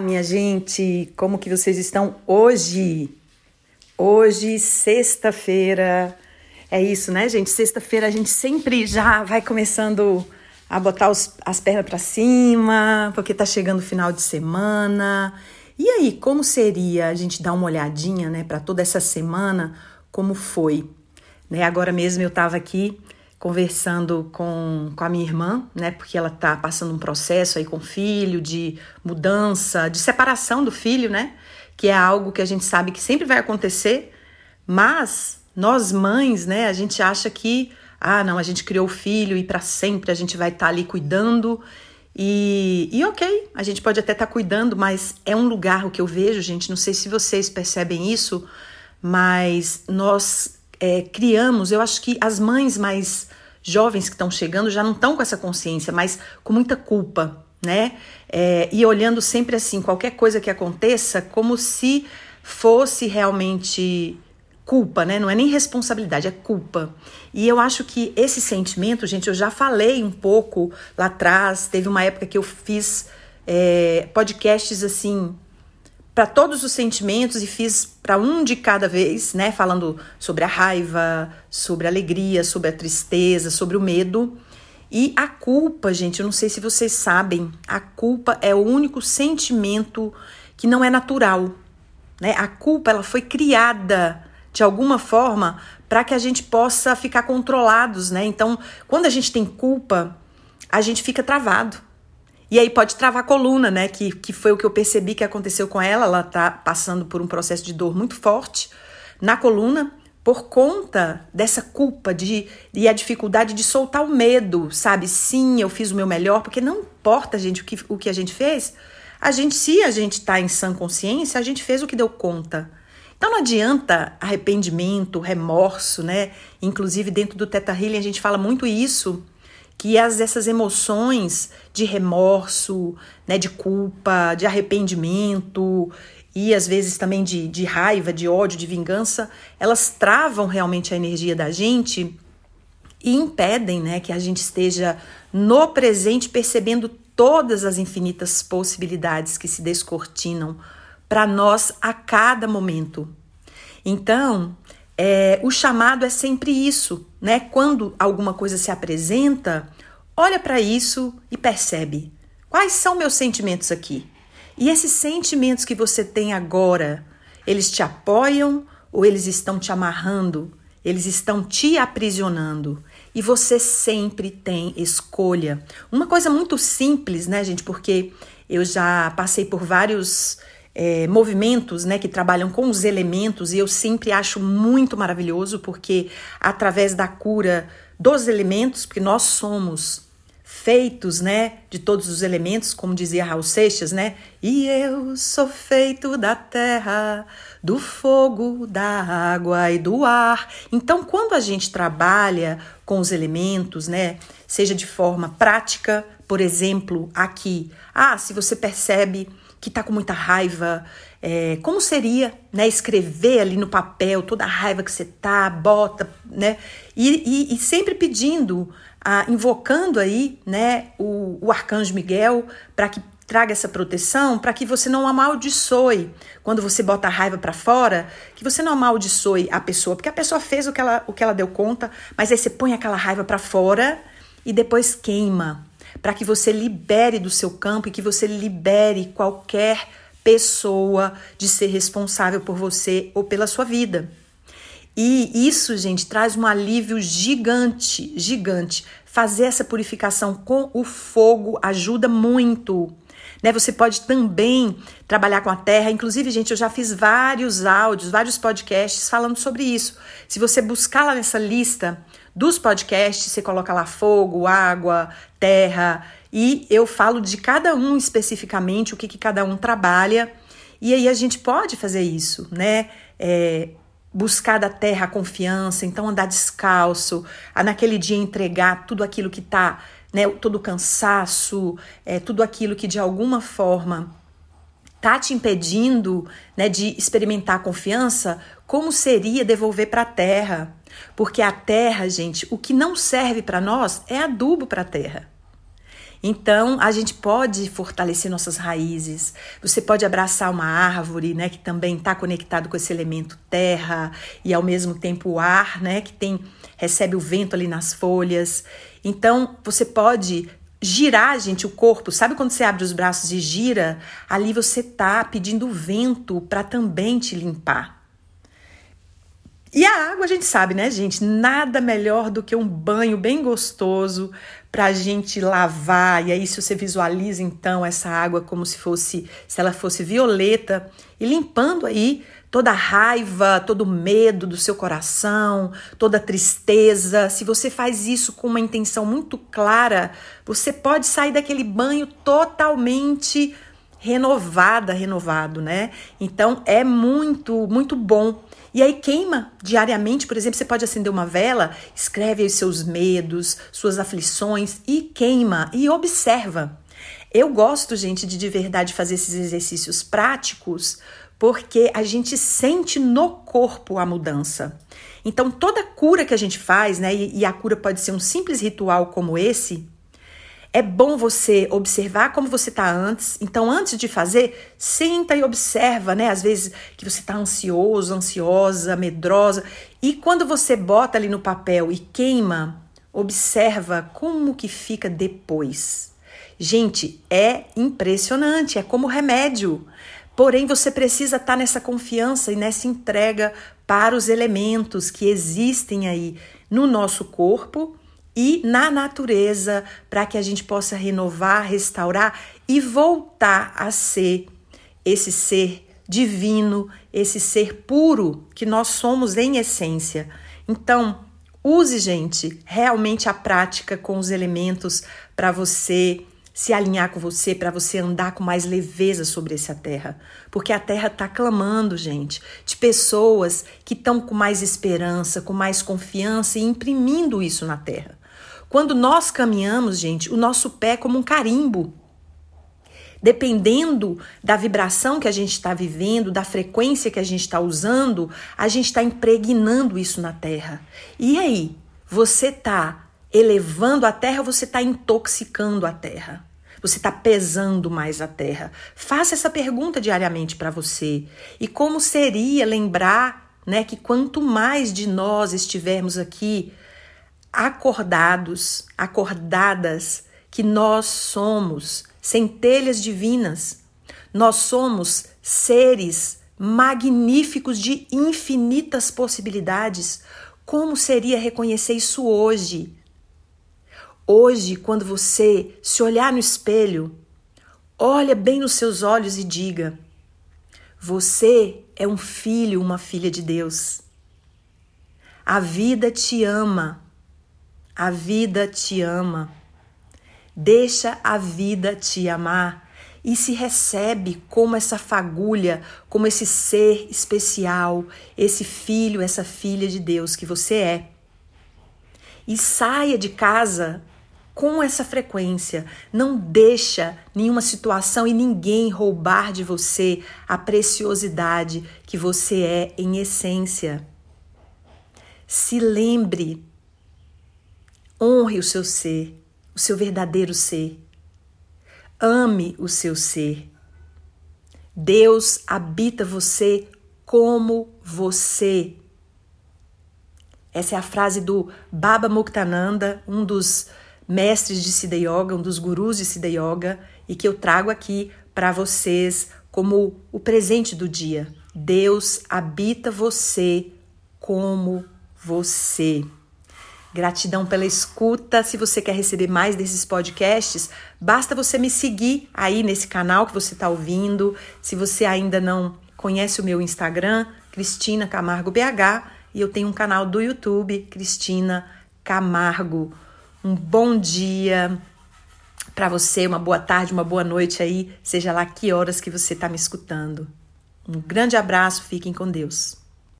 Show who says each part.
Speaker 1: Minha gente, como que vocês estão hoje? Hoje, sexta-feira, é isso, né, gente? Sexta-feira a gente sempre já vai começando a botar os, as pernas para cima, porque tá chegando o final de semana. E aí, como seria a gente dar uma olhadinha, né, para toda essa semana, como foi? Né, agora mesmo eu tava aqui conversando com, com a minha irmã, né? Porque ela tá passando um processo aí com o filho de mudança, de separação do filho, né? Que é algo que a gente sabe que sempre vai acontecer, mas nós mães, né? A gente acha que, ah, não, a gente criou o filho e para sempre a gente vai estar tá ali cuidando. E, e ok, a gente pode até estar tá cuidando, mas é um lugar, o que eu vejo, gente, não sei se vocês percebem isso, mas nós é, criamos, eu acho que as mães mais jovens que estão chegando já não estão com essa consciência, mas com muita culpa, né? É, e olhando sempre assim, qualquer coisa que aconteça, como se fosse realmente culpa, né? Não é nem responsabilidade, é culpa. E eu acho que esse sentimento, gente, eu já falei um pouco lá atrás. Teve uma época que eu fiz é, podcasts assim para todos os sentimentos e fiz para um de cada vez, né? Falando sobre a raiva, sobre a alegria, sobre a tristeza, sobre o medo. E a culpa, gente, eu não sei se vocês sabem, a culpa é o único sentimento que não é natural, né? A culpa ela foi criada de alguma forma para que a gente possa ficar controlados, né? Então, quando a gente tem culpa, a gente fica travado. E aí pode travar a coluna, né? Que, que foi o que eu percebi que aconteceu com ela. Ela tá passando por um processo de dor muito forte na coluna por conta dessa culpa de, e a dificuldade de soltar o medo, sabe? Sim, eu fiz o meu melhor, porque não importa, gente, o que, o que a gente fez. A gente, se a gente tá em sã consciência, a gente fez o que deu conta. Então não adianta arrependimento, remorso, né? Inclusive dentro do Teta Healing a gente fala muito isso que as, essas emoções de remorso, né, de culpa, de arrependimento e às vezes também de, de raiva, de ódio, de vingança, elas travam realmente a energia da gente e impedem né, que a gente esteja no presente percebendo todas as infinitas possibilidades que se descortinam para nós a cada momento. Então, é, o chamado é sempre isso, né? Quando alguma coisa se apresenta, olha para isso e percebe quais são meus sentimentos aqui. E esses sentimentos que você tem agora, eles te apoiam ou eles estão te amarrando? Eles estão te aprisionando. E você sempre tem escolha. Uma coisa muito simples, né, gente? Porque eu já passei por vários é, movimentos né, que trabalham com os elementos, e eu sempre acho muito maravilhoso, porque através da cura dos elementos, porque nós somos feitos, né, de todos os elementos, como dizia Raul Seixas, né? E eu sou feito da terra, do fogo, da água e do ar. Então, quando a gente trabalha com os elementos, né, seja de forma prática, por exemplo, aqui, ah, se você percebe que está com muita raiva, é, como seria né, escrever ali no papel toda a raiva que você tá, bota, né? E, e, e sempre pedindo, ah, invocando aí né, o, o arcanjo Miguel para que traga essa proteção, para que você não amaldiçoe quando você bota a raiva para fora, que você não amaldiçoe a pessoa, porque a pessoa fez o que ela, o que ela deu conta, mas aí você põe aquela raiva para fora e depois queima para que você libere do seu campo e que você libere qualquer pessoa de ser responsável por você ou pela sua vida. E isso, gente, traz um alívio gigante, gigante. Fazer essa purificação com o fogo ajuda muito. Né? Você pode também trabalhar com a terra. Inclusive, gente, eu já fiz vários áudios, vários podcasts falando sobre isso. Se você buscar lá nessa lista dos podcasts, você coloca lá fogo, água, terra, e eu falo de cada um especificamente, o que, que cada um trabalha. E aí a gente pode fazer isso, né? É, buscar da terra a confiança, então andar descalço, a naquele dia entregar tudo aquilo que tá, né, todo o cansaço, é, tudo aquilo que de alguma forma tá te impedindo, né, de experimentar a confiança, como seria devolver para a terra? Porque a terra, gente, o que não serve para nós é adubo para a terra. Então, a gente pode fortalecer nossas raízes. Você pode abraçar uma árvore, né, que também está conectado com esse elemento terra e ao mesmo tempo o ar, né, que tem recebe o vento ali nas folhas. Então, você pode girar, gente, o corpo. Sabe quando você abre os braços e gira? Ali você tá pedindo vento para também te limpar. E a água a gente sabe, né, gente? Nada melhor do que um banho bem gostoso para a gente lavar. E aí, se você visualiza então essa água como se fosse, se ela fosse violeta e limpando aí toda raiva, todo medo do seu coração, toda tristeza. Se você faz isso com uma intenção muito clara, você pode sair daquele banho totalmente renovada, renovado, né? Então é muito, muito bom e aí queima diariamente, por exemplo, você pode acender uma vela, escreve os seus medos, suas aflições e queima e observa. Eu gosto, gente, de de verdade fazer esses exercícios práticos, porque a gente sente no corpo a mudança. Então, toda cura que a gente faz, né, e, a cura pode ser um simples ritual como esse, é bom você observar como você está antes. Então, antes de fazer, senta e observa, né? Às vezes que você está ansioso, ansiosa, medrosa. E quando você bota ali no papel e queima, observa como que fica depois. Gente, é impressionante, é como remédio. Porém, você precisa estar tá nessa confiança e nessa entrega para os elementos que existem aí no nosso corpo e na natureza para que a gente possa renovar, restaurar e voltar a ser esse ser divino, esse ser puro que nós somos em essência. Então, use, gente, realmente a prática com os elementos para você se alinhar com você, para você andar com mais leveza sobre essa terra. Porque a terra está clamando, gente, de pessoas que estão com mais esperança, com mais confiança e imprimindo isso na terra. Quando nós caminhamos, gente, o nosso pé é como um carimbo. Dependendo da vibração que a gente está vivendo, da frequência que a gente está usando, a gente está impregnando isso na Terra. E aí, você está elevando a Terra ou você está intoxicando a Terra? Você está pesando mais a Terra? Faça essa pergunta diariamente para você. E como seria lembrar né, que quanto mais de nós estivermos aqui acordados, acordadas que nós somos centelhas divinas. Nós somos seres magníficos de infinitas possibilidades. Como seria reconhecer isso hoje? Hoje, quando você se olhar no espelho, olha bem nos seus olhos e diga: Você é um filho, uma filha de Deus. A vida te ama a vida te ama. Deixa a vida te amar e se recebe como essa fagulha, como esse ser especial, esse filho, essa filha de Deus que você é. E saia de casa com essa frequência. Não deixa nenhuma situação e ninguém roubar de você a preciosidade que você é em essência. Se lembre Honre o seu ser, o seu verdadeiro ser. Ame o seu ser. Deus habita você como você. Essa é a frase do Baba Muktananda, um dos mestres de Siddha Yoga, um dos gurus de Siddha Yoga, e que eu trago aqui para vocês como o presente do dia. Deus habita você como você. Gratidão pela escuta. Se você quer receber mais desses podcasts, basta você me seguir aí nesse canal que você está ouvindo. Se você ainda não conhece o meu Instagram, Cristina Camargo BH, e eu tenho um canal do YouTube, Cristina Camargo. Um bom dia para você, uma boa tarde, uma boa noite aí, seja lá que horas que você está me escutando. Um grande abraço, fiquem com Deus.